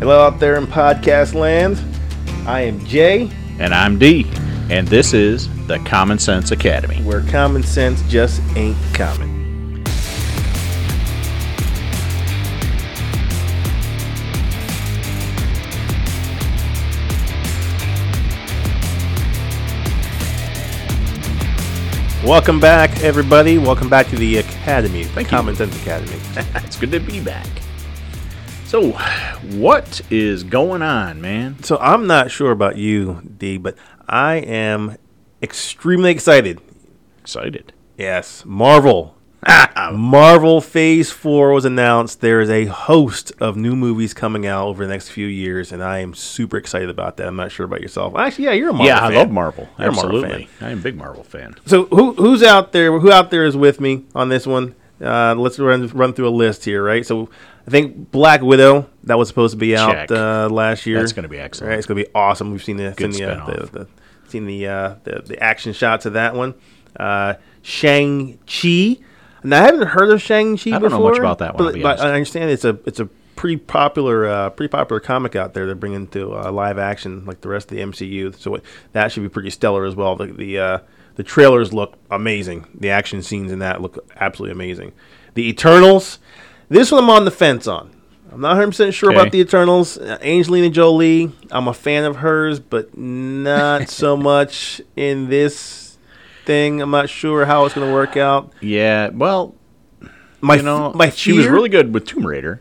Hello out there in podcast land. I am Jay, And I'm D, and this is the Common Sense Academy. where common sense just ain't common. Welcome back, everybody. Welcome back to the Academy, the Thank you. Common Sense Academy. it's good to be back. So, what is going on, man? So I'm not sure about you, D, but I am extremely excited. Excited. Yes, Marvel. Marvel Phase 4 was announced. There is a host of new movies coming out over the next few years, and I am super excited about that. I'm not sure about yourself. Actually, yeah, you're a Marvel yeah, fan. I love Marvel. You're a Marvel Absolutely. I'm a big Marvel fan. So who who's out there? Who out there is with me on this one? Uh, let's run run through a list here, right? So I think Black Widow that was supposed to be out Check. uh, last year. That's gonna be excellent. Right, it's gonna be awesome. We've seen the Good seen the, uh, the, the seen the, uh, the the action shots of that one. Uh, Shang Chi. Now I haven't heard of Shang Chi. I don't know before, much about that one, but, but. I understand it's a it's a pretty popular uh, pretty popular comic out there. They're bringing to uh, live action like the rest of the MCU. So it, that should be pretty stellar as well. The the uh, the trailers look amazing. The action scenes in that look absolutely amazing. The Eternals. This one I'm on the fence on. I'm not 100 percent sure about the Eternals. Angelina Jolie. I'm a fan of hers, but not so much in this thing. I'm not sure how it's going to work out. Yeah, well, My you know, my she was really good with Tomb Raider.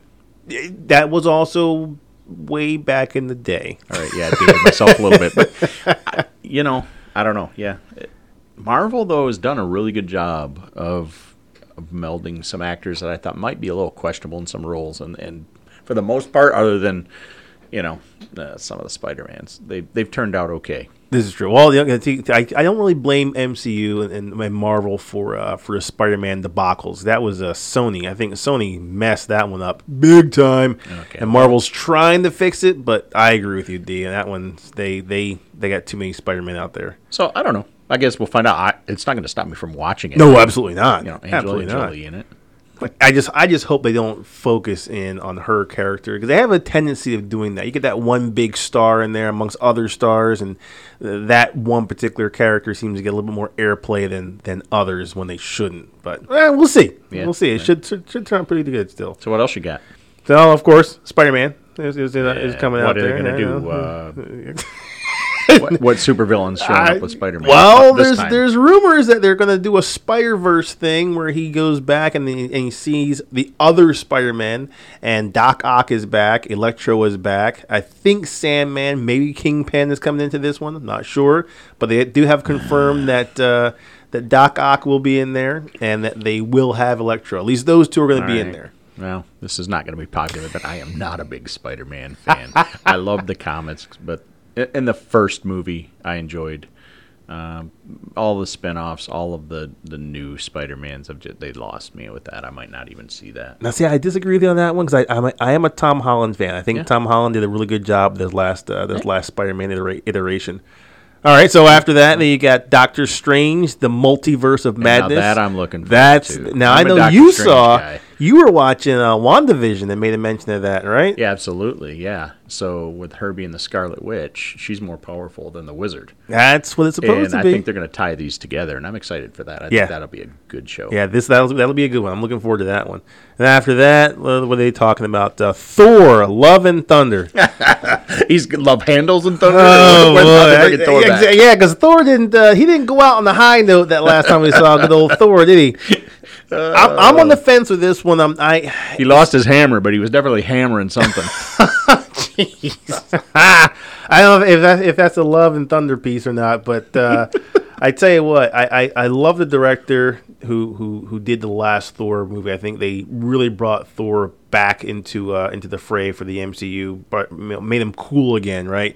that was also way back in the day. All right, yeah, I dated myself a little bit, but I- you know, I don't know. Yeah, Marvel though has done a really good job of, of melding some actors that I thought might be a little questionable in some roles, and and for the most part, other than you know uh, some of the Spider Mans, they they've turned out okay. This is true. Well, I, I don't really blame MCU and, and Marvel for uh, for Spider-Man debacles. That was uh, Sony. I think Sony messed that one up big time, Okay. and Marvel's trying to fix it. But I agree with you, D. And that one, they they they got too many Spider-Man out there. So I don't know. I guess we'll find out. I, it's not going to stop me from watching it. No, absolutely not. you know, absolutely Angelina. Jolie in it. I just I just hope they don't focus in on her character because they have a tendency of doing that. You get that one big star in there amongst other stars, and that one particular character seems to get a little bit more airplay than than others when they shouldn't. But eh, we'll see. Yeah, we'll see. It right. should, should should turn out pretty good still. So what else you got? So of course, Spider Man is, is, is coming what out are they going Yeah. to do? Uh, what, what supervillains showing I- up with Spider Man? Well, there's there's rumors that they're going to do a Spider Verse thing where he goes back and, he, and he sees the other Spider Man, and Doc Ock is back, Electro is back. I think Sandman, maybe Kingpin is coming into this one. I'm not sure, but they do have confirmed that. Uh, that Doc Ock will be in there, and that they will have Electro. At least those two are going to be in there. Well, this is not going to be popular, but I am not a big Spider Man fan. I love the comics, but in the first movie, I enjoyed um, all the spin offs, all of the, the new Spider Mans. Have just, they lost me with that. I might not even see that. Now, see, I disagree with you on that one because I I'm a, I am a Tom Holland fan. I think Yeah. Tom Holland did a really good job this last uh, this last Spider-Man itera- iteration. All right, so after that, then you got Doctor Strange, the Multiverse of now Madness. that I'm looking forward That's now I'm I know you Strange saw guy. You were watching uh, WandaVision that made a mention of that, right? Yeah, absolutely. Yeah. So with her being the Scarlet Witch, she's more powerful than the Wizard. That's what it's supposed and to I be. I think they're going to tie these together, and I'm excited for that. I Yeah. think that'll be a good show. yeah, this that'll that'll be a good one. I'm looking forward to that one. And after that, what are they talking about? Uh, Thor: Love and Thunder. He's love handles and thunder. Oh, When- when boy. they bring Thor yeah, yeah, because Thor didn't. Uh, he didn't go out on the high note that last time we saw good old Thor, did he? I'm, I'm on the fence with this one. I'm, I He lost his hammer, but he was definitely hammering something. Jeez, I don't know if that if that's a Love and Thunder piece or not, but uh, I tell you what, I, I, I love the director who, who who did the last Thor movie. I think they really brought Thor back into uh, into the fray for the MCU, but made him cool again, right?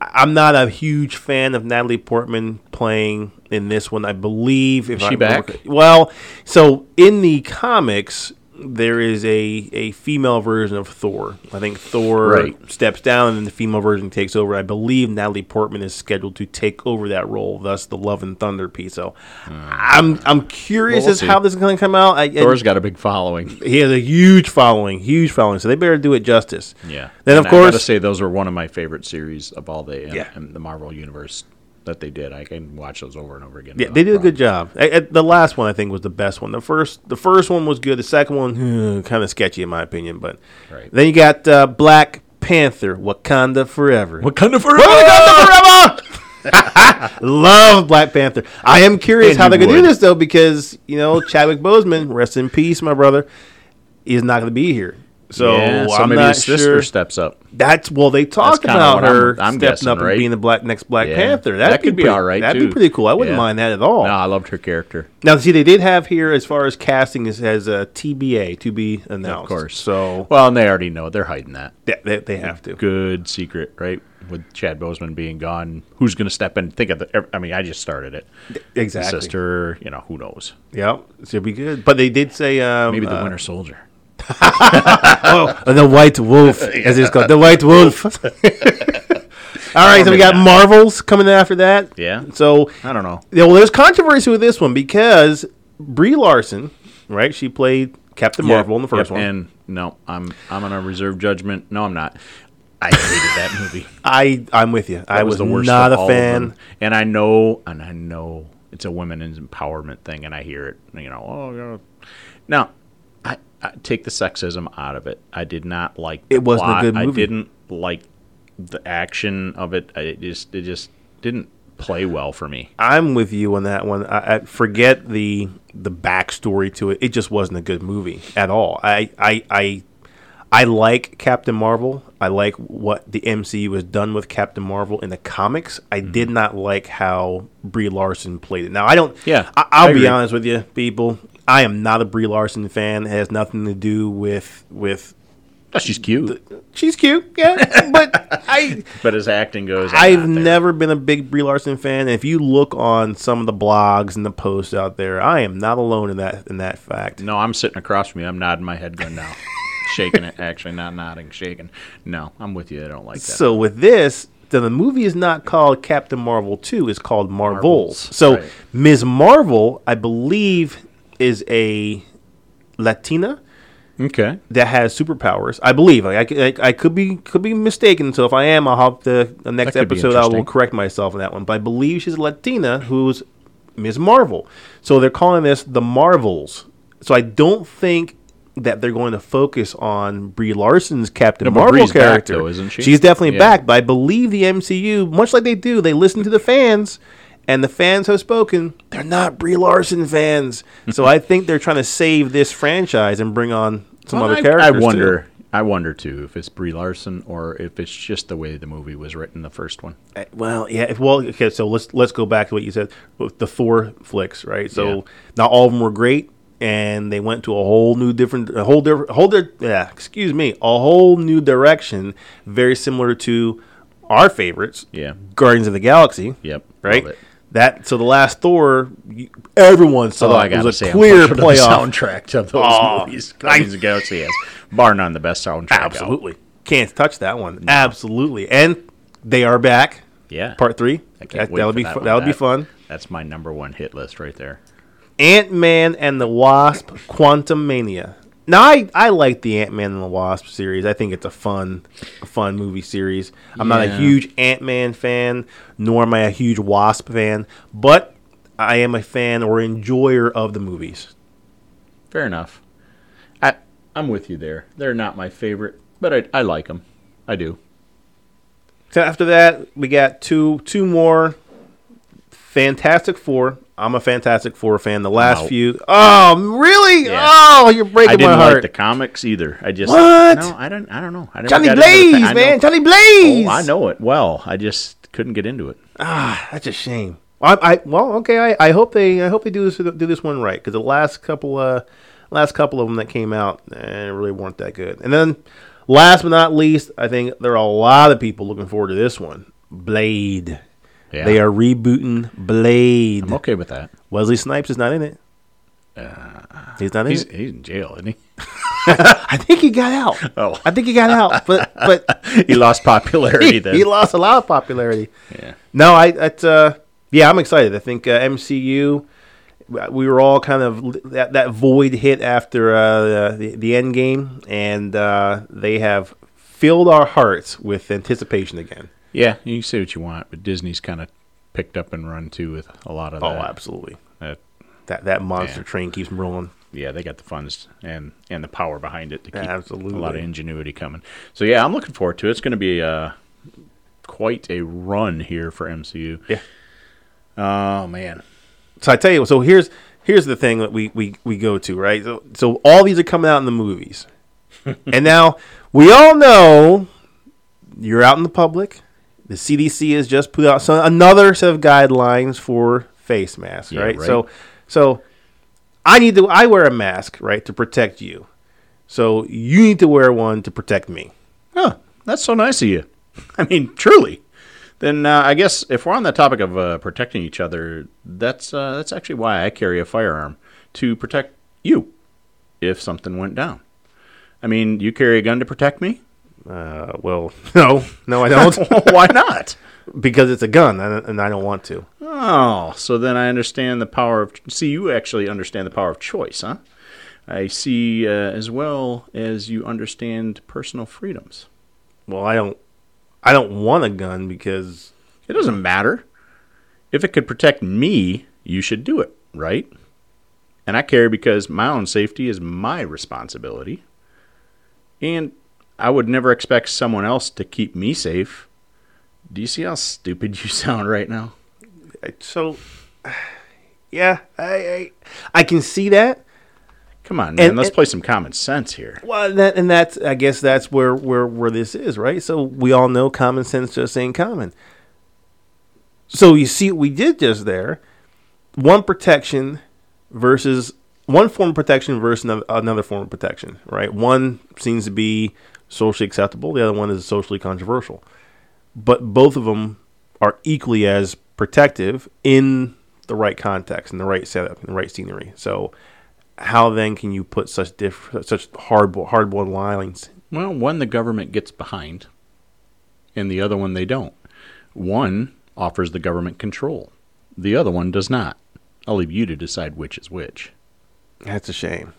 I'm not a huge fan of Natalie Portman playing in this one. I believe if Is I she remember back? Well, so in the comics, there is a, a female version of Thor. I think Thor Right. steps down and then the female version takes over. I believe Natalie Portman is scheduled to take over that role, thus the Love and Thunder piece. So hmm. I'm I'm curious. Well, we'll as see. how this is going to come out. I, Thor's got a big following. he has a huge following, huge following. So they better do it justice. Yeah. Then And of I gotta say those are one of my favorite series of all the Yeah. in the Marvel universe that they did. I can watch those over and over again. Yeah, they did a good job. I- I- the last one I think was the best one. The first, the first one was good. The second one, kind of sketchy in my opinion. But Right. then you got uh, Black Panther, Wakanda Forever. What kind of Wakanda Forever! Love Black Panther. I am curious And how they're going to do this though, because you know Chadwick Boseman, rest in peace, my brother, is not going to be here. So, yeah, so I'm maybe not his sister sure. steps up. That's well, they talked about what I'm- her I'm stepping guessing, up and being the black next Black Yeah. Panther. That'd That could be pretty- all right, That'd too. be pretty cool. I wouldn't Yeah. mind that at all. No, I loved her character. Now, see, they did have here as far as casting is as a TBA to be announced. Of course. So Well, and they already know they're hiding that. they, they, they have to. Good secret, right? With Chad Boseman being gone, who's going to step in? Think of the. I mean, I just started it. Exactly. Sister, you know, who knows? Yep. So it'll be good. But they did say um, Maybe the uh, Winter Soldier. Oh, oh, the White Wolf, as it's called, the White Wolf. All right, so we got. Marvels coming after that. Yeah. So I don't know. yeah, well, there's controversy with this one because Brie Larson, right? She played Captain Marvel in the first Yep, one. And no, I'm I'm on a reserve judgment. No, I'm not. I hated that movie. I I'm with you. I That was, the worst not a fan. And I know, and I know it's a women's empowerment thing, and I hear it. You know, oh, yeah. now I, I take the sexism out of it. I did not like. The It wasn't a plot. good I movie. didn't like the action of it. I it just it just didn't play well for me. I'm with you on that one. I, I forget the the backstory to it. It just wasn't a good movie at all. I I I, I like Captain Marvel. I like what the MCU has done with Captain Marvel in the comics. I Mm-hmm. did not like how Brie Larson played it. Now I don't. Yeah, I, I'll I be honest with you, people. I am not a Brie Larson fan. It has nothing to do with with. Oh, she's cute, She's cute, yeah, but I but as acting goes, I'm I've never been a big Brie Larson fan. And if you look on some of the blogs and the posts out there, I am not alone in that in that fact. No, I'm sitting across from you. I'm nodding my head, going now, shaking it. Actually, not nodding, shaking. No, I'm with you. I don't like that. So with this, then the movie is not called Captain Marvel two; it's called Marvels. Marvels, So right. Ms. Marvel, I believe, is a Latina okay. that has superpowers. I believe. Like, I, I, I could be could be mistaken. So if I am, I'll have to the next That could be episode. I will correct myself on that one. But I believe she's a Latina who's Ms. Marvel. So they're calling this the Marvels. So I don't think that they're going to focus on Brie Larson's Captain No, Marvel Brie's back, character. though, isn't she? She's definitely Yeah. back. But I believe the MCU, much like they do, they listen to the fans. And the fans have spoken. They're not Brie Larson fans, so I think they're trying to save this franchise and bring on some Well, other I, characters. I too. wonder. I wonder too if it's Brie Larson or if it's just the way the movie was written, the first one. Uh, Well, yeah. Well, okay. So let's let's go back to what you said with the Thor flicks, right? So Yeah. not all of them were great, and they went to a whole new different, a whole different, whole di- yeah. Excuse me, a whole new direction, very similar to our favorites, Yeah. Guardians of the Galaxy, Yep. right? It. That so the last Thor, everyone saw Although I it was a clear I'm playoff. soundtrack to those Oh, movies. Guardians of Galaxy has bar none the best soundtrack. out. Absolutely, can't touch that one. Absolutely, and they are back. Yeah. Part three. That, will be that fu- that'll be fun. That's my number one hit list right there. Ant Man and the Wasp: Quantumania. Now, I, I like the Ant Man and the Wasp series. I think it's a fun, a fun movie series. I'm not a huge Ant Man fan, nor am I a huge Wasp fan, but I am a fan or enjoyer of the movies. Fair enough. I I'm with you there. They're not my favorite, but I I like them. I do. So after that, we got two two more. Fantastic Four. I'm a Fantastic Four fan. The last out. few. Oh, really? Yeah. Oh, you're breaking I didn't my heart. like the comics either. I just What? No, I don't. I don't know. I never Johnny got into the Blaze. I know- man. Johnny Blaze. Oh, I know it well. I just couldn't get into it. Ah, that's a shame. I, I well, okay. I, I hope they I hope they do this do this one right because the last couple uh last couple of them that came out eh, really weren't that good. And then last but not least, I think there are a lot of people looking forward to this one. Blade. Yeah. They are rebooting Blade. I'm okay with that. Wesley Snipes is not in it. He's not in He's it. he's in jail, isn't he? I think he got out. Oh. I think he got out, but but he lost popularity he, then. he lost a lot of popularity. yeah. No, I that's uh yeah, I'm excited. I think uh, MCU we were all kind of that that void hit after uh, the the end game and uh, they have filled our hearts with anticipation again. Yeah, you can say what you want, but Disney's kind of picked up and run too with a lot of Oh, that. absolutely. that. That that monster Yeah. train keeps rolling. Yeah, they got the funds and and the power behind it to keep Absolutely. a lot of ingenuity coming. So yeah, I'm looking forward to it. It's going to be uh, quite a run here for MCU. Yeah. Oh man. So I tell you, so here's here's the thing that we we, we go to right. So so all these are coming out in the movies, and now we all know you're out in the public. The CDC has just put out some, another set of guidelines for face masks, Yeah, right? right. So so I need to I wear a mask right to protect you. So you need to wear one to protect me. Huh, that's so nice of you. I mean, truly. Then uh, I guess if we're on the topic of uh, protecting each other, that's uh, that's actually why I carry a firearm to protect you if something went down. I mean, you carry a gun to protect me? Uh, well, no, no, I don't, why not? because it's a gun, and I don't want to. Oh, so then I understand the power of. See, you actually understand the power of choice, huh? I see, uh, as well as you understand personal freedoms. Well, I don't, I don't want a gun because It doesn't matter. If it could protect me, you should do it, right? And I care because my own safety is my responsibility. And I would never expect someone else to keep me safe. Do you see how stupid you sound right now? so. Yeah, I, I, I can see that. Come on, man. And- let's and- play some common sense here. Well, that and that's I guess that's where where where this is, right? So we all know common sense just ain't common. So you see what we did just there. One protection versus one form of protection versus another, another form of protection, right? One seems to be socially acceptable, the other one is socially controversial. But both of them are equally as protective in the right context, in the right setup, in the right scenery. So how then can you put such diff- such hard hardboiled lines? Well, one the government gets behind, and the other one they don't. One offers the government control, the other one does not. I'll leave you to decide which is which. That's a shame.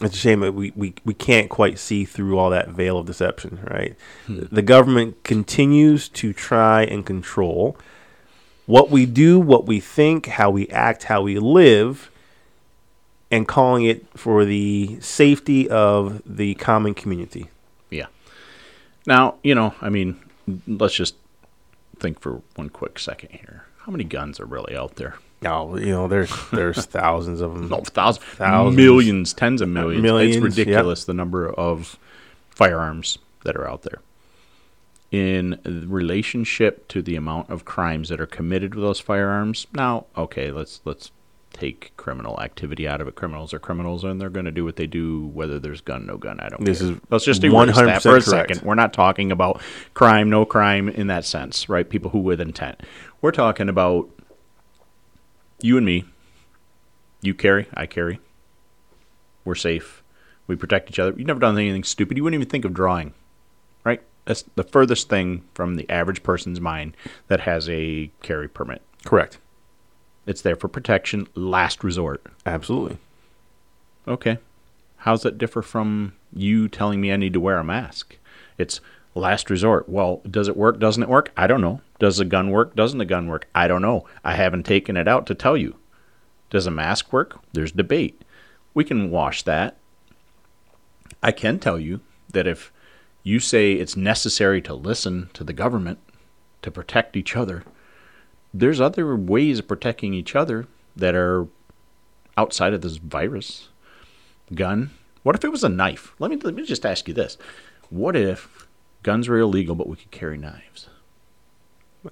It's a shame that we, we, we can't quite see through all that veil of deception, right? Hmm. The government continues to try and control what we do, what we think, how we act, how we live, and calling it for the safety of the common community. Yeah. Now, you know, I mean, let's just think for one quick second here. How many guns are really out there? Oh, you know, there's there's thousands of them. No, thousands, Thousands. millions, tens of millions. Millions, it's yep. ridiculous the number of firearms that are out there. In relationship to the amount of crimes that are committed with those firearms, now, okay, let's let's take criminal activity out of it. Criminals are criminals, and they're going to do what they do, whether there's gun, no gun. I don't. This care. is let's just erase that 100% for a second. We're not talking about crime, no crime in that sense, right? People who with intent. We're talking about you and me. You carry, I carry. We're safe. We protect each other. You've never done anything stupid. You wouldn't even think of drawing, right? That's the furthest thing from the average person's mind that has a carry permit. Correct. It's there for protection, last resort. Absolutely. Okay. How's that differ from you telling me I need to wear a mask? It's last resort. Well, does it work? Doesn't it work? I don't know. Does the gun work? Doesn't the gun work? I don't know. I haven't taken it out to tell you. Does a mask work? There's debate. We can wash that. I can tell you that if you say it's necessary to listen to the government to protect each other, there's other ways of protecting each other that are outside of this virus gun. What if it was a knife? Let me let me just ask you this: What if guns were illegal, but we could carry knives?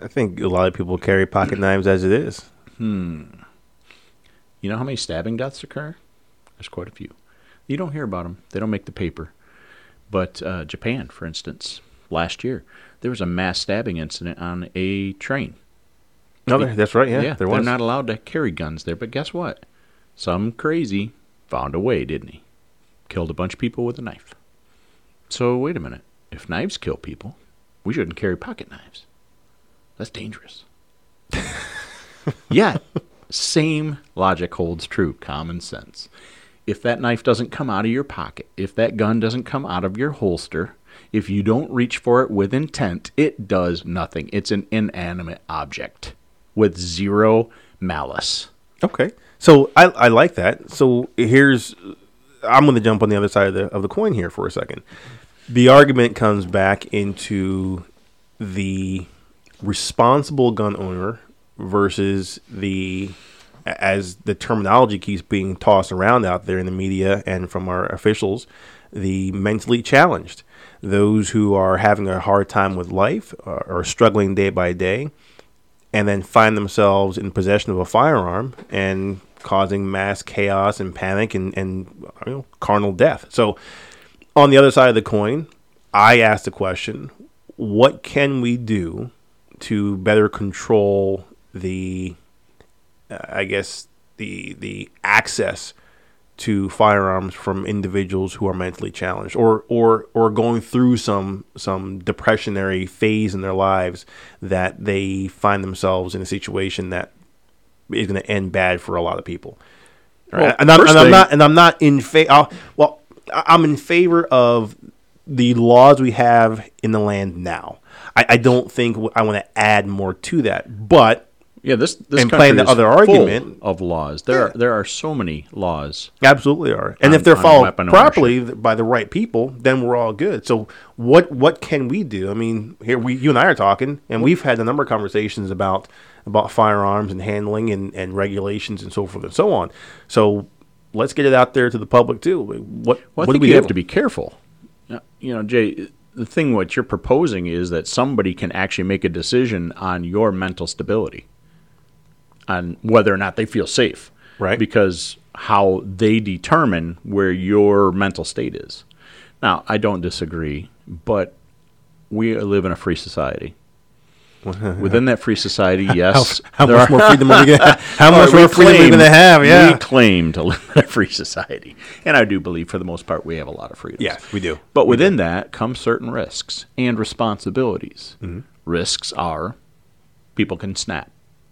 I think a lot of people carry pocket knives as it is. You know how many stabbing deaths occur? There's quite a few. You don't hear about them. They don't make the paper. But uh, Japan, for instance, last year there was a mass stabbing incident on a train. No, there- that's right. Yeah, there they're not allowed to carry guns there. But guess what? Some crazy found a way, didn't he? killed a bunch of people with a knife. So wait a minute. If knives kill people, we shouldn't carry pocket knives. That's dangerous. Yet, same logic holds true, common sense. If that knife doesn't come out of your pocket, if that gun doesn't come out of your holster, if you don't reach for it with intent, it does nothing. It's an inanimate object with zero malice. Okay. So I, I like that. So here's I'm going to jump on the other side of the of the coin here for a second. The argument comes back into the responsible gun owner versus the as the terminology keeps being tossed around out there in the media and from our officials, the mentally challenged, those who are having a hard time with life uh, or struggling day by day, and then find themselves in possession of a firearm and causing mass chaos and panic and, and you know, carnal death. So, on the other side of the coin, I asked the question what can we do to better control the, uh, I guess, the, the access to firearms from individuals who are mentally challenged or or or going through some some depressionary phase in their lives that they find themselves in a situation that is going to end bad for a lot of people. Well, and, I'm, and I'm not and I'm not in favor. Well, I'm in favor of the laws we have in the land now. I, I don't think I want to add more to that, but Yeah, this this And playing the other argument- of laws. There are there are so many laws. Absolutely are. And on- if they're followed properly by the right people, then we're all good. So what what can we do? I mean, here we you and I are talking and we've had a number of conversations about about firearms and handling and, and regulations and so forth and so on. So let's get it out there to the public too. What Well, what do we you do? have to be careful. You know, Jay, the thing what you're proposing is that somebody can actually make a decision on your mental stability, on whether or not they feel safe, Right. Because how they determine where your mental state is. Now, I don't disagree, but we live in a free society. Within that free society, yes, how there much are- more freedom are we gonna how much more freedom are we claim- gonna have? Yeah. we claim to live in a free society, and I do believe, for the most part, we have a lot of freedom. Yes, we do. But within that come certain risks and responsibilities. Mm-hmm. Risks are people can snap,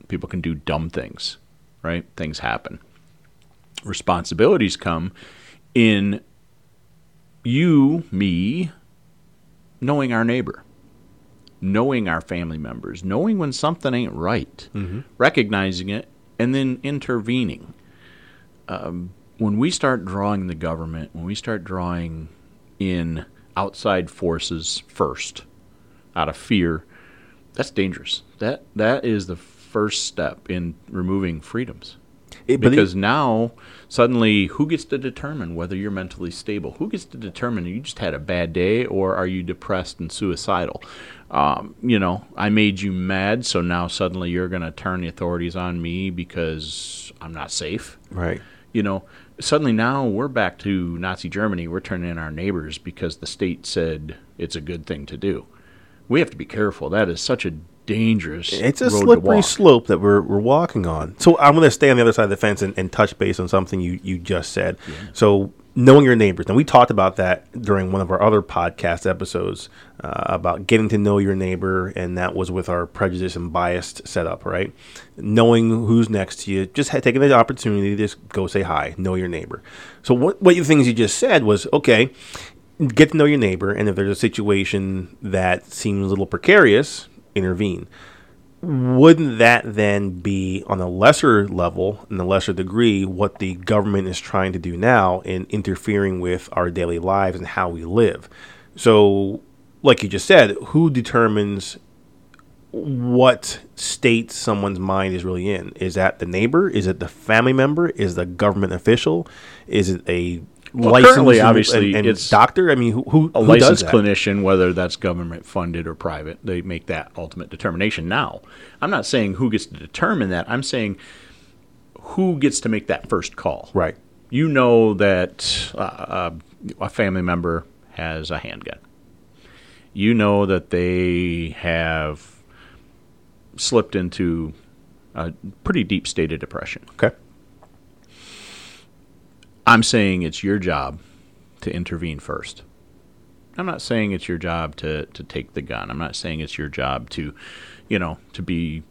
people can do dumb things, right? Things happen. Responsibilities come in you, me, knowing our neighbor, knowing our family members, knowing when something ain't right, recognizing it, and then intervening. Um, when we start drawing the government, when we start drawing in outside forces first, out of fear, that's dangerous. That that is the first step in removing freedoms. It- but it- because now suddenly who gets to determine whether you're mentally stable who gets to determine you just had a bad day or are you depressed and suicidal um, you know i made you mad so now suddenly you're going to turn the authorities on me because i'm not safe right. you know suddenly now we're back to nazi germany we're turning in our neighbors because the state said it's a good thing to do we have to be careful that is such a dangerous It's a road to slippery walk. slope that we're, we're walking on. So I'm going to stay on the other side of the fence and, and touch base on something you, you just said. So knowing your neighbors. Now we talked about that during one of our other podcast episodes uh, about getting to know your neighbor, and that was with our prejudice and biased setup, right? Knowing who's next to you, just taking the opportunity to just go say hi, know your neighbor. So what what the things you just said was okay. Get to know your neighbor, and if there's a situation that seems a little precarious, intervene wouldn't that then be on a lesser level, in a lesser degree, what the government is trying to do now in interfering with our daily lives and how we live? So, like you just said, who determines what state someone's mind is really in? Is that the neighbor? Is it the family member? Is the government official? Is it a Well, currently, obviously, and, and it's doctor? I mean, who, who, a who licensed clinician, whether that's government funded or private, they make that ultimate determination. Now, I'm not saying who gets to determine that. I'm saying who gets to make that first call. Right. You know that uh, uh, a family member has a handgun. You know that they have slipped into a pretty deep state of depression. Okay. I'm saying it's your job to intervene first. I'm not saying it's your job to, to take the gun. I'm not saying it's your job to, you know, to be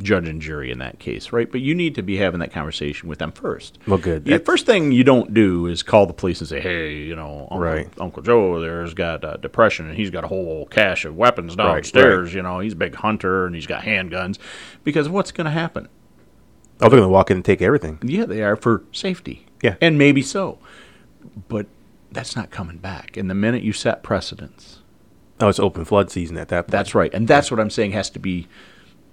judge and jury in that case, right? But you need to be having that conversation with them first. Well, good. The first thing you don't do is call the police and say, "Hey, you know, Uncle, Right. Uncle Joe there's got uh, depression and he's got a whole cache of weapons Right, downstairs. You know, he's a big hunter and he's got handguns." Because what's going to happen? Oh, they're gonna walk in and take everything. Yeah, they are for safety. Yeah. and maybe so, but that's not coming back. And the minute you set precedents, Oh, it's open flood season at that point. that's right, and that's what I'm saying has to be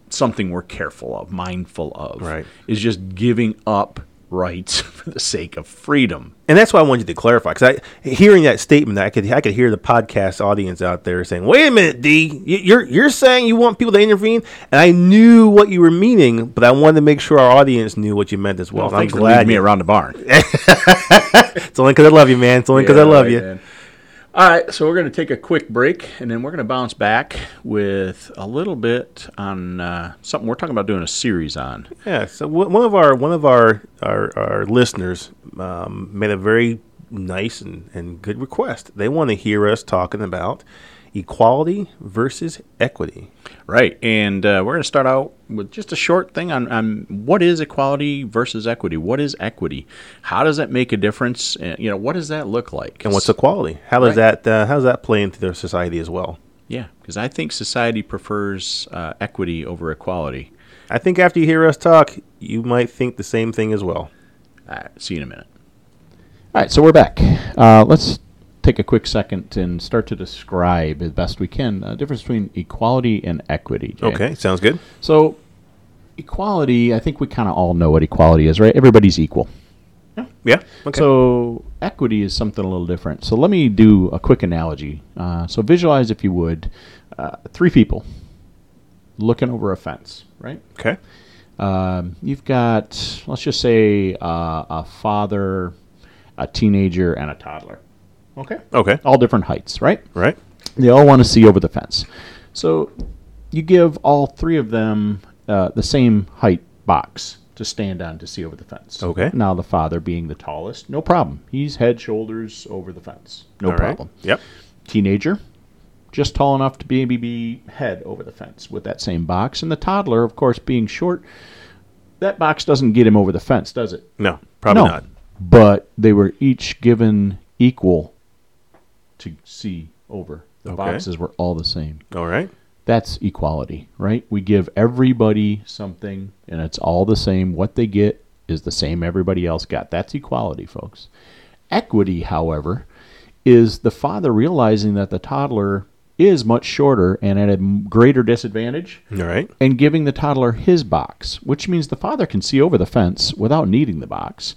something we're careful of, mindful of. Right. is just giving up rights for the sake of freedom. and that's why I wanted you to clarify because I, hearing that statement, I could I could hear the podcast audience out there saying, "Wait a minute, D, You- you're you're saying you want people to intervene," and I knew what you were meaning, but I wanted to make sure our audience knew what you meant as well. Well, I'm thanks for leading glad me around the barn. it's only because I love you, man. It's only because I love right, you. man. All right, so we're going to take a quick break, and then we're going to bounce back with a little bit on uh, something we're talking about doing a series on. Yeah. So w- one of our one of our our, our listeners um, made a very nice and, and good request. They want to hear us talking about equality versus equity. Right, and uh, we're going to start out with just a short thing on, on what is equality versus equity. What is equity? How does that make a difference? Uh, you know, what does that look like? And what's equality? How does Right. that uh, how does that play into their society as well? yeah? Because I think society prefers uh, equity over equality. I think after you hear us talk, you might think the same thing as well. All right, see you in a minute. All right, so we're back. Uh, let's take a quick second and start to describe as best we can the difference between equality and equity. Jay. Okay, sounds good. So, equality, I think we kind of all know what equality is, right? Everybody's equal. Yeah. yeah. Okay. So, equity is something a little different. So, let me do a quick analogy. Uh, so, visualize, if you would, uh, three people looking over a fence, right? okay. Um, you've got, let's just say, uh, a father, a teenager, and a toddler. Okay. Okay. All different heights, right? Right. They all want to see over the fence. So you give all three of them uh, the same height box to stand on to see over the fence. Okay. Now the father being the tallest, no problem. He's head shoulders over the fence. No All right. problem. Yep. Teenager, just tall enough to maybe be head over the fence with that same box. And the toddler, of course, being short, that box doesn't get him over the fence, does it? No, probably no. not. But they were each given equal to see over. The Okay. boxes were all the same. All right. That's equality, right? We give everybody something and it's all the same. What they get is the same everybody else got. That's equality, folks. Equity, however, is the father realizing that the toddler is much shorter and at a greater disadvantage All right. and giving the toddler his box, which means the father can see over the fence without needing the box.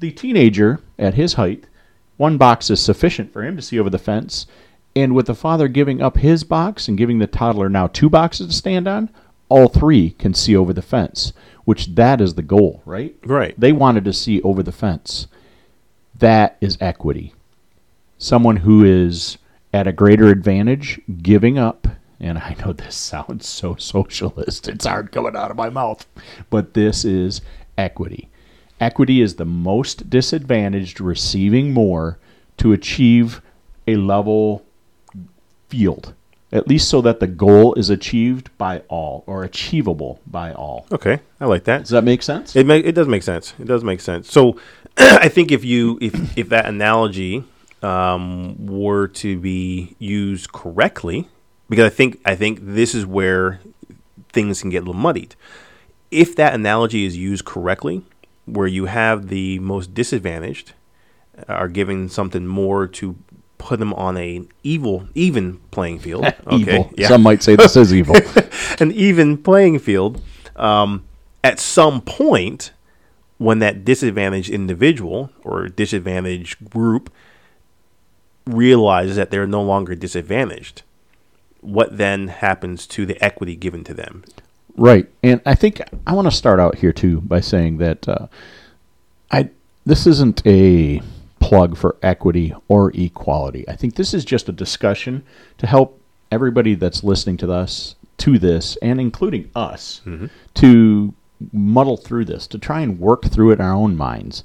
The teenager, at his height, one box is sufficient for him to see over the fence, and with the father giving up his box and giving the toddler now two boxes to stand on, all three can see over the fence, which that is the goal, right? Right. They wanted to see over the fence. That is equity. Someone who is at a greater advantage giving up, and I know this sounds so socialist, it's hard coming out of my mouth, but this is equity. Equity is the most disadvantaged receiving more to achieve a level field, at least so that the goal is achieved by all or achievable by all. Okay. I like that. Does that make sense? It make, it does make sense. It does make sense. So, I think if you if if that analogy um, were to be used correctly, because I think I think this is where things can get a little muddied. If that analogy is used correctly, where you have the most disadvantaged are given something more to put them on an evil even playing field. Okay. Yeah Some might say this is evil. an even playing field. Um, at some point, when that disadvantaged individual or disadvantaged group realizes that they're no longer disadvantaged, what then happens to the equity given to them? Right, and I think I want to start out here too by saying that uh, I this isn't a plug for equity or equality. I think this is just a discussion to help everybody that's listening to us to this, and including us, to muddle through this, to try and work through it in our own minds.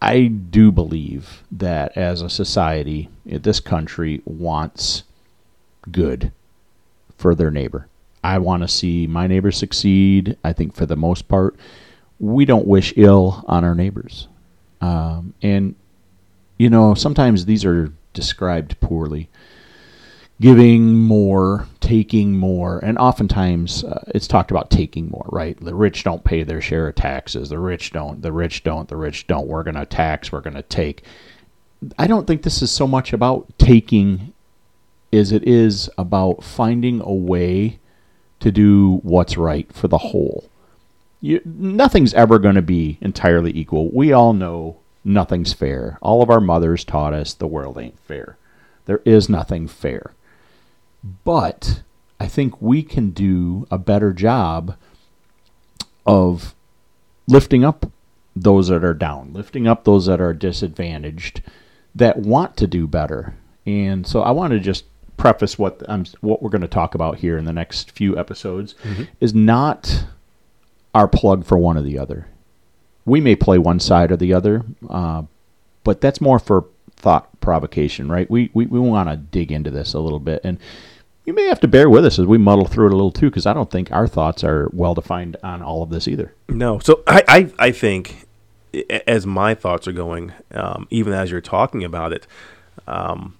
I do believe that as a society, this country wants good for their neighbor. I want to see my neighbors succeed. I think for the most part, we don't wish ill on our neighbors. Um, and, you know, sometimes these are described poorly. Giving more, taking more, and oftentimes uh, it's talked about taking more, right? The rich don't pay their share of taxes. The rich don't, the rich don't, the rich don't. We're going to tax, we're going to take. I don't think this is so much about taking as it is about finding a way to do what's right for the whole. You, nothing's ever going to be entirely equal. We all know nothing's fair. All of our mothers taught us the world ain't fair. There is nothing fair. But I think we can do a better job of lifting up those that are down, lifting up those that are disadvantaged, that want to do better. And so I want to just preface what I'm what we're going to talk about here in the next few episodes is not our plug for one or the other. We may play one side or the other, uh, but that's more for thought provocation, right? We we, we want to dig into this a little bit, and you may have to bear with us as we muddle through it a little too, because I don't think our thoughts are well defined on all of this either. No. So I, I, I think, as my thoughts are going, um, even as you're talking about it, um,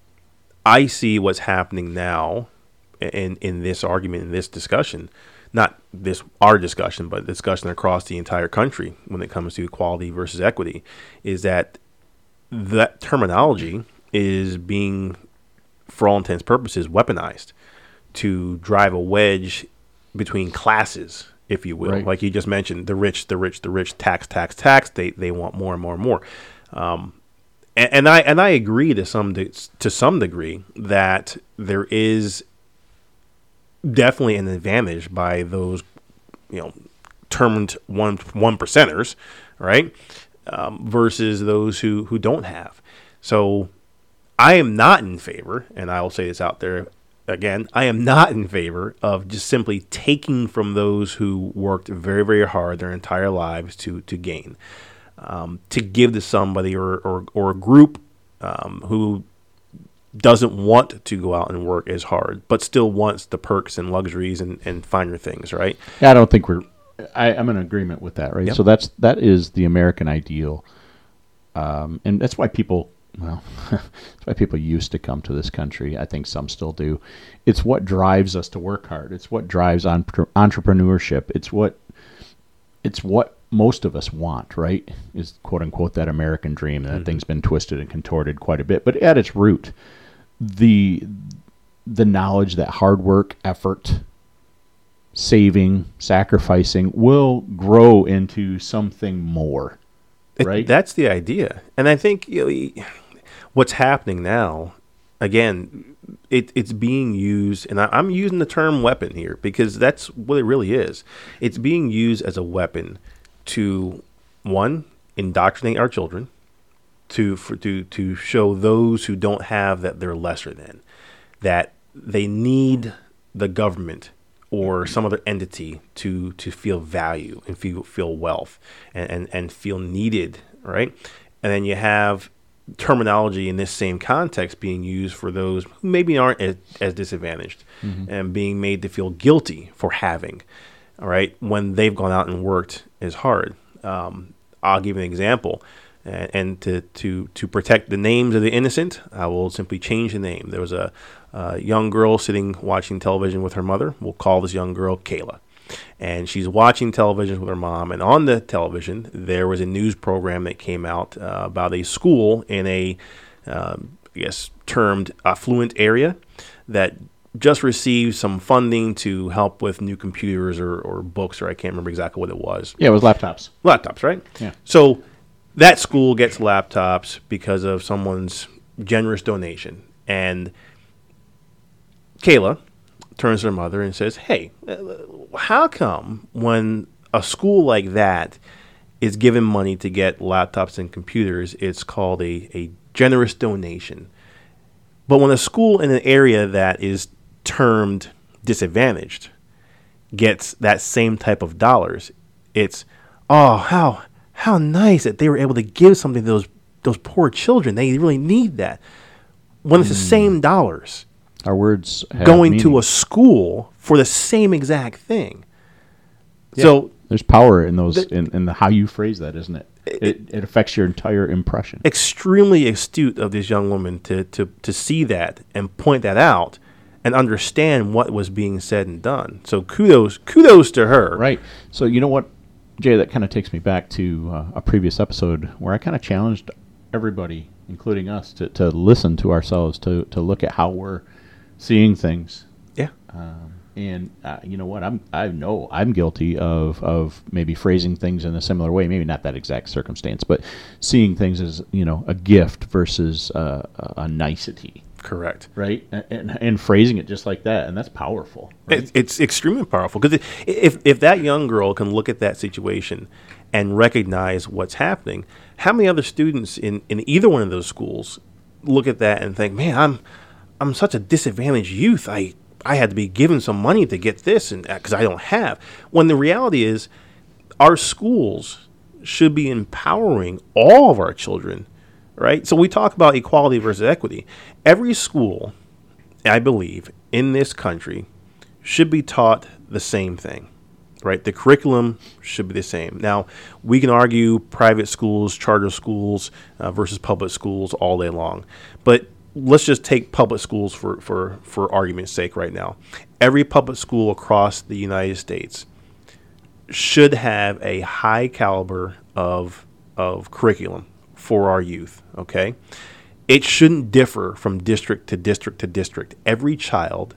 I see what's happening now in, in this argument, in this discussion, not this our discussion, but discussion across the entire country when it comes to equality versus equity, is that that terminology is being, for all intents and purposes, weaponized to drive a wedge between classes, if you will. Right. Like you just mentioned, the rich, the rich, the rich, tax, tax, tax. They they want more and more and more. Um, and, and I and I agree to some de- to some degree that there is definitely an advantage by those, you know, termed one one percenters, right, um, versus those who who don't have. So I am not in favor, and I will say this out there again, I am not in favor of just simply taking from those who worked very, very hard their entire lives to to gain, um, to give to somebody or or, or a group um, who doesn't want to go out and work as hard, but still wants the perks and luxuries and, and finer things, right? Yeah, I don't think we're. I, I'm in agreement with that, right? Yep. So that's that is the American ideal, um, and that's why people. Well, that's why people used to come to this country. I think some still do. It's what drives us to work hard. It's what drives entre- entrepreneurship. It's what it's what most of us want, right? Is quote unquote that American dream. That mm-hmm. thing's been twisted and contorted quite a bit, but at its root, the the knowledge that hard work, effort, saving, sacrificing will grow into something more. It- Right. that's the idea, and I think you know, what's happening now. Again, it, it's being used, and I, I'm using the term weapon here because that's what it really is. It's being used as a weapon to one indoctrinate our children, to for, to to show those who don't have that they're lesser than, that they need the government or some other entity to to feel value and feel feel wealth and, and, and feel needed, right? And then you have terminology in this same context being used for those who maybe aren't as, as disadvantaged mm-hmm. and being made to feel guilty for having, all right, when they've gone out and worked as hard. Um, I'll give an example. And, and to, to, to protect the names of the innocent, I will simply change the name. There was a, a young girl sitting watching television with her mother. We'll call this young girl Kayla. And she's watching television with her mom. And on the television, there was a news program that came out uh, about a school in a, um, I guess, termed affluent area that just received some funding to help with new computers or, or books, or I can't remember exactly what it was Yeah, it was laptops. laptops, right? Yeah. So that school gets laptops because of someone's generous donation. And Kayla turns to her mother and says, Hey, uh, how come when a school like that is given money to get laptops and computers, it's called a, a generous donation? But when a school in an area that is termed disadvantaged gets that same type of dollars, it's oh how how nice that they were able to give something to those those poor children. They really need that. When it's the hmm. same dollars Our words have going to a school for the same exact thing. So There's power in those in, in the how you phrase that, isn't it? It, it affects your entire impression. extremely astute of this young woman to, to, to see that and point that out and understand what was being said and done. So kudos kudos to her. Right. So you know what, Jay? That kind of takes me back to uh, a previous episode where I kind of challenged everybody, including us, to, to listen to ourselves, to to look at how we're seeing things. Yeah. Um, and uh, you know what? I'm I know I'm guilty of of maybe phrasing things in a similar way. Maybe not that exact circumstance, but seeing things as you know a gift versus uh, a a nicety. Correct. Right, and, and, and phrasing it just like that, and that's powerful. Right? It's, it's extremely powerful because if if that young girl can look at that situation and recognize what's happening, how many other students in, in either one of those schools look at that and think, "Man, I'm I'm such a disadvantaged youth. I I had to be given some money to get this, and because I don't have." When the reality is, our schools should be empowering all of our children, right? So we talk about equality versus equity. Every school, I believe, in this country should be taught the same thing, right? The curriculum should be the same. Now, we can argue private schools, charter schools uh, versus public schools all day long, but let's just take public schools for, for, for argument's sake right now. Every public school across the United States should have a high caliber of of curriculum for our youth. Okay, it shouldn't differ from district to district to district. Every child,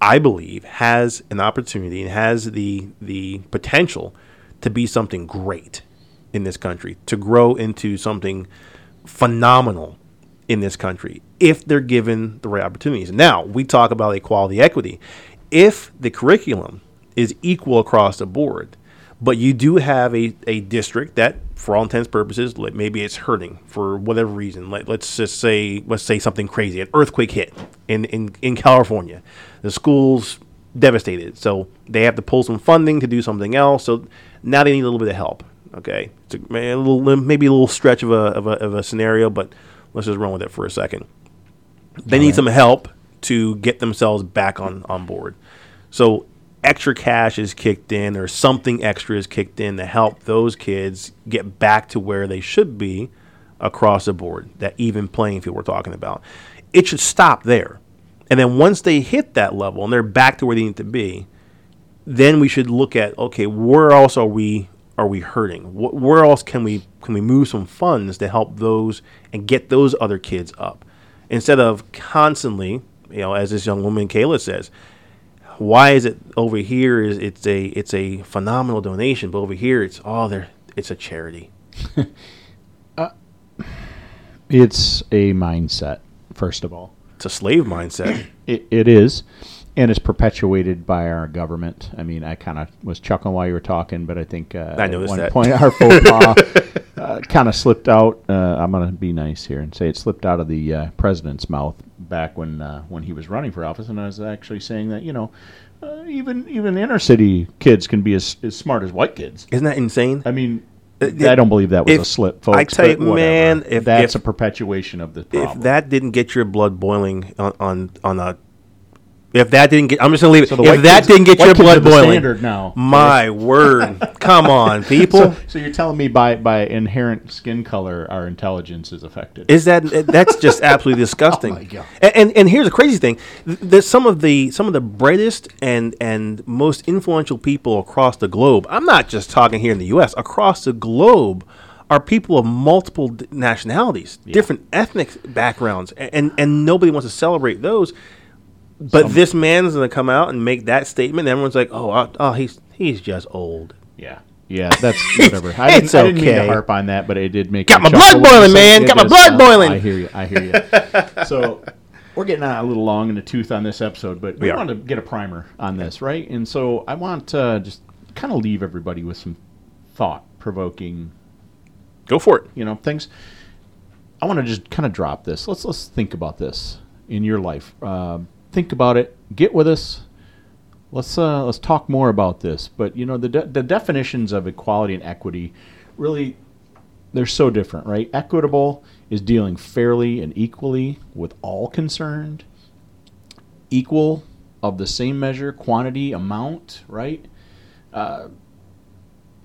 I believe, has an opportunity and has the the potential to be something great in this country, to grow into something phenomenal in this country if they're given the right opportunities. Now, we talk about equality equity. If the curriculum is equal across the board, but you do have a, a district that, for all intents and purposes, maybe it's hurting for whatever reason. Let, let's just say, let's say something crazy. An earthquake hit in, in, in California. The school's devastated. So they have to pull some funding to do something else. So now they need a little bit of help. Okay. It's a, a little, maybe a little stretch of a, of a, of a scenario, but let's just run with it for a second. They need some help to get themselves back on, on board. So extra cash is kicked in or something extra is kicked in to help those kids get back to where they should be across the board, that even playing field we're talking about. It should stop there. And then once they hit that level and they're back to where they need to be, then we should look at okay, where else are we are we hurting? Wh- Where else can we can we move some funds to help those and get those other kids up instead of constantly, you know, as this young woman Kayla says, why is it over here is it's a it's a phenomenal donation, but over here it's oh there it's a charity. It's a mindset, first of all. It's a slave mindset. It, it is, and it's perpetuated by our government. I mean, I kind of was chuckling while you were talking, but I think uh, I at one that. point our faux pas uh, kind of slipped out. Uh, I'm going to be nice here and say it slipped out of the uh, president's mouth back when uh, when he was running for office, and I was actually saying that you know. Uh, even even inner city kids can be as, as smart as white kids. Isn't that insane? I mean, Uh, I don't believe that was if- a slip, folks. I tell you, man, if- that's if- a perpetuation of the problem. if that didn't get your blood boiling on on, on a if that didn't get I'm just gonna leave it. So if that kids- didn't get your blood boiling, now. my word, come on, people. so, so you're telling me by by inherent skin color, our intelligence is affected? Is that eh, that's just absolutely disgusting? Oh my God. And, and and here's the crazy thing: that some of the some of the brightest and and most influential people across the globe. I'm not just talking here in the U.S. Across the globe are people of multiple d- nationalities, different ethnic backgrounds, and and nobody wants to celebrate those. But this man's going to come out and make that statement. And everyone's like, "Oh, oh, he's he's just old." yeah, yeah, that's whatever. I didn't, It's I didn't mean to harp on that, but it did make Got my blood boiling, man. Got my blood Uh, boiling. I hear you. I hear you. so we're getting a little long in the tooth on this episode, but we, We want to get a primer on this, right? And so I want to just kind of leave everybody with some thought provoking Go for it. you know things i want to just kind of drop this let's let's think about this in your life uh, think about it get with us let's uh, let's talk more about this but you know the de- the definitions of equality and equity really they're so different, right? Equitable is dealing fairly and equally with all concerned, equal of the same measure, quantity, amount, right? Uh,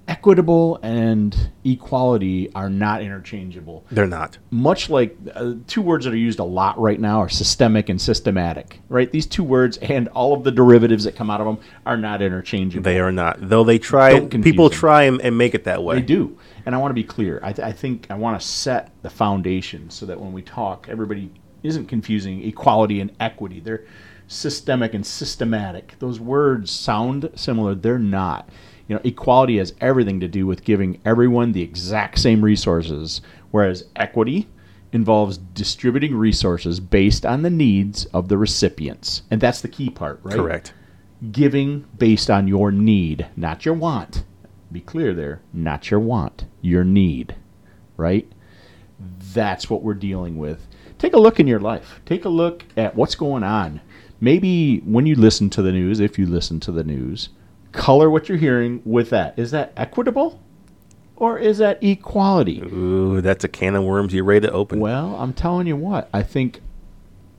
equitable and equality are not interchangeable. They're not. Much like uh, two words that are used a lot right now are systemic and systematic, right? These two words and all of the derivatives that come out of them are not interchangeable. They are not. Though they try, people them. try and, and make it that way. They do. And I want to be clear. I, th- I think I want to set the foundation so that when we talk, everybody isn't confusing equality and equity. They're systemic and systematic. Those words sound similar. They're not. You know, equality has everything to do with giving everyone the exact same resources, whereas equity involves distributing resources based on the needs of the recipients. And that's the key part, right? Correct. giving based on your need, not your want. Be clear there, not your want, your need, right? That's what we're dealing with. Take a look in your life. Take a look at what's going on. Maybe when you listen to the news, if you listen to the news, color what you're hearing with that. Is that equitable or is that equality? Ooh, that's a can of worms you're ready to open. Well, I'm telling you what, I think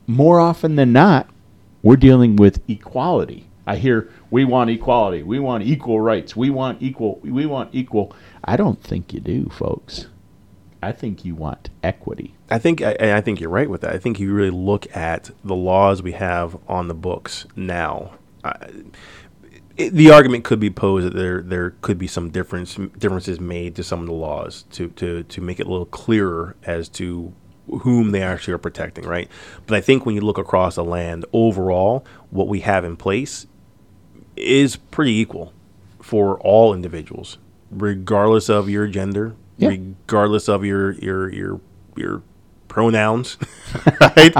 more often than not, we're dealing with equality. I hear we want equality, we want equal rights, we want equal, we want equal. I don't think you do, folks. I think you want equity. I think I, I think you're right with that. I think you really look at the laws we have on the books now. I, it, the argument could be posed that there there could be some difference differences made to some of the laws to to to make it a little clearer as to whom they actually are protecting, right? But I think when you look across the land overall, what we have in place is pretty equal for all individuals, regardless of your gender, Yeah. regardless of your your your your pronouns, right?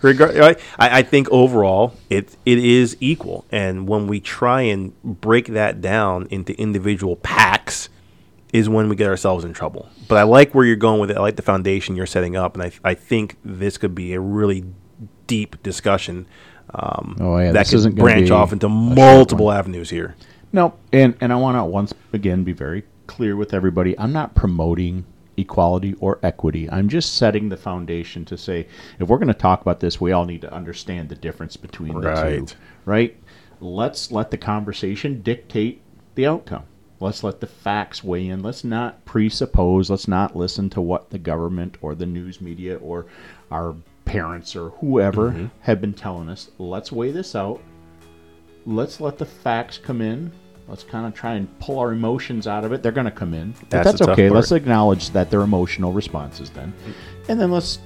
Regar- right? I, I think overall it it is equal, and when we try and break that down into individual packs, is when we get ourselves in trouble. But I like where you're going with it. I like the foundation you're setting up, and I I think this could be a really deep discussion. Um, Oh, yeah, that this could isn't branch off into multiple avenues here. No, and and I want to once again be very clear with everybody. I'm not promoting equality or equity. I'm just setting the foundation to say if we're going to talk about this, we all need to understand the difference between the Right. two. Right? Let's let the conversation dictate the outcome. Let's let the facts weigh in. Let's not presuppose. Let's not listen to what the government or the news media or our parents or whoever mm-hmm. have been telling us. Let's weigh this out let's let the facts come in. Let's kind of try and pull our emotions out of it. They're going to come in. But That's that's okay. part. Let's acknowledge that they're emotional responses then. And then let's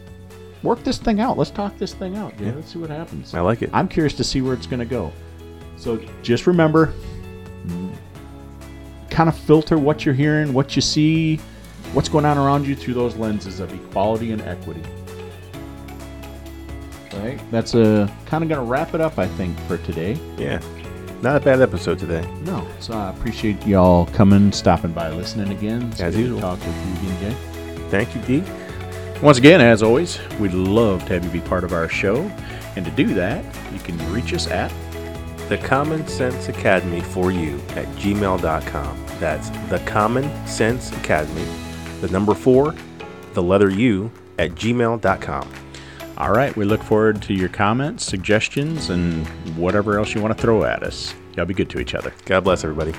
work this thing out. Let's talk this thing out. Yeah, let's see what happens. I like it. I'm curious to see where it's going to go. So just remember kind of filter what you're hearing, what you see, what's going on around you through those lenses of equality and equity. All right, that's uh, a kind of going to wrap it up, I think, for today. Yeah, not a bad episode today. No, so I appreciate y'all coming, stopping by, listening again. It's As usual. talk with you again, Jay. Thank you, D. Once again, as always, we'd love to have you be part of our show. And to do that, you can reach us at The Common Sense Academy for you at gmail.com. That's The Common Sense Academy, the number four, the letter U at gmail.com. All right, we look forward to your comments, suggestions, and whatever else you want to throw at us. Y'all be good to each other. God bless everybody.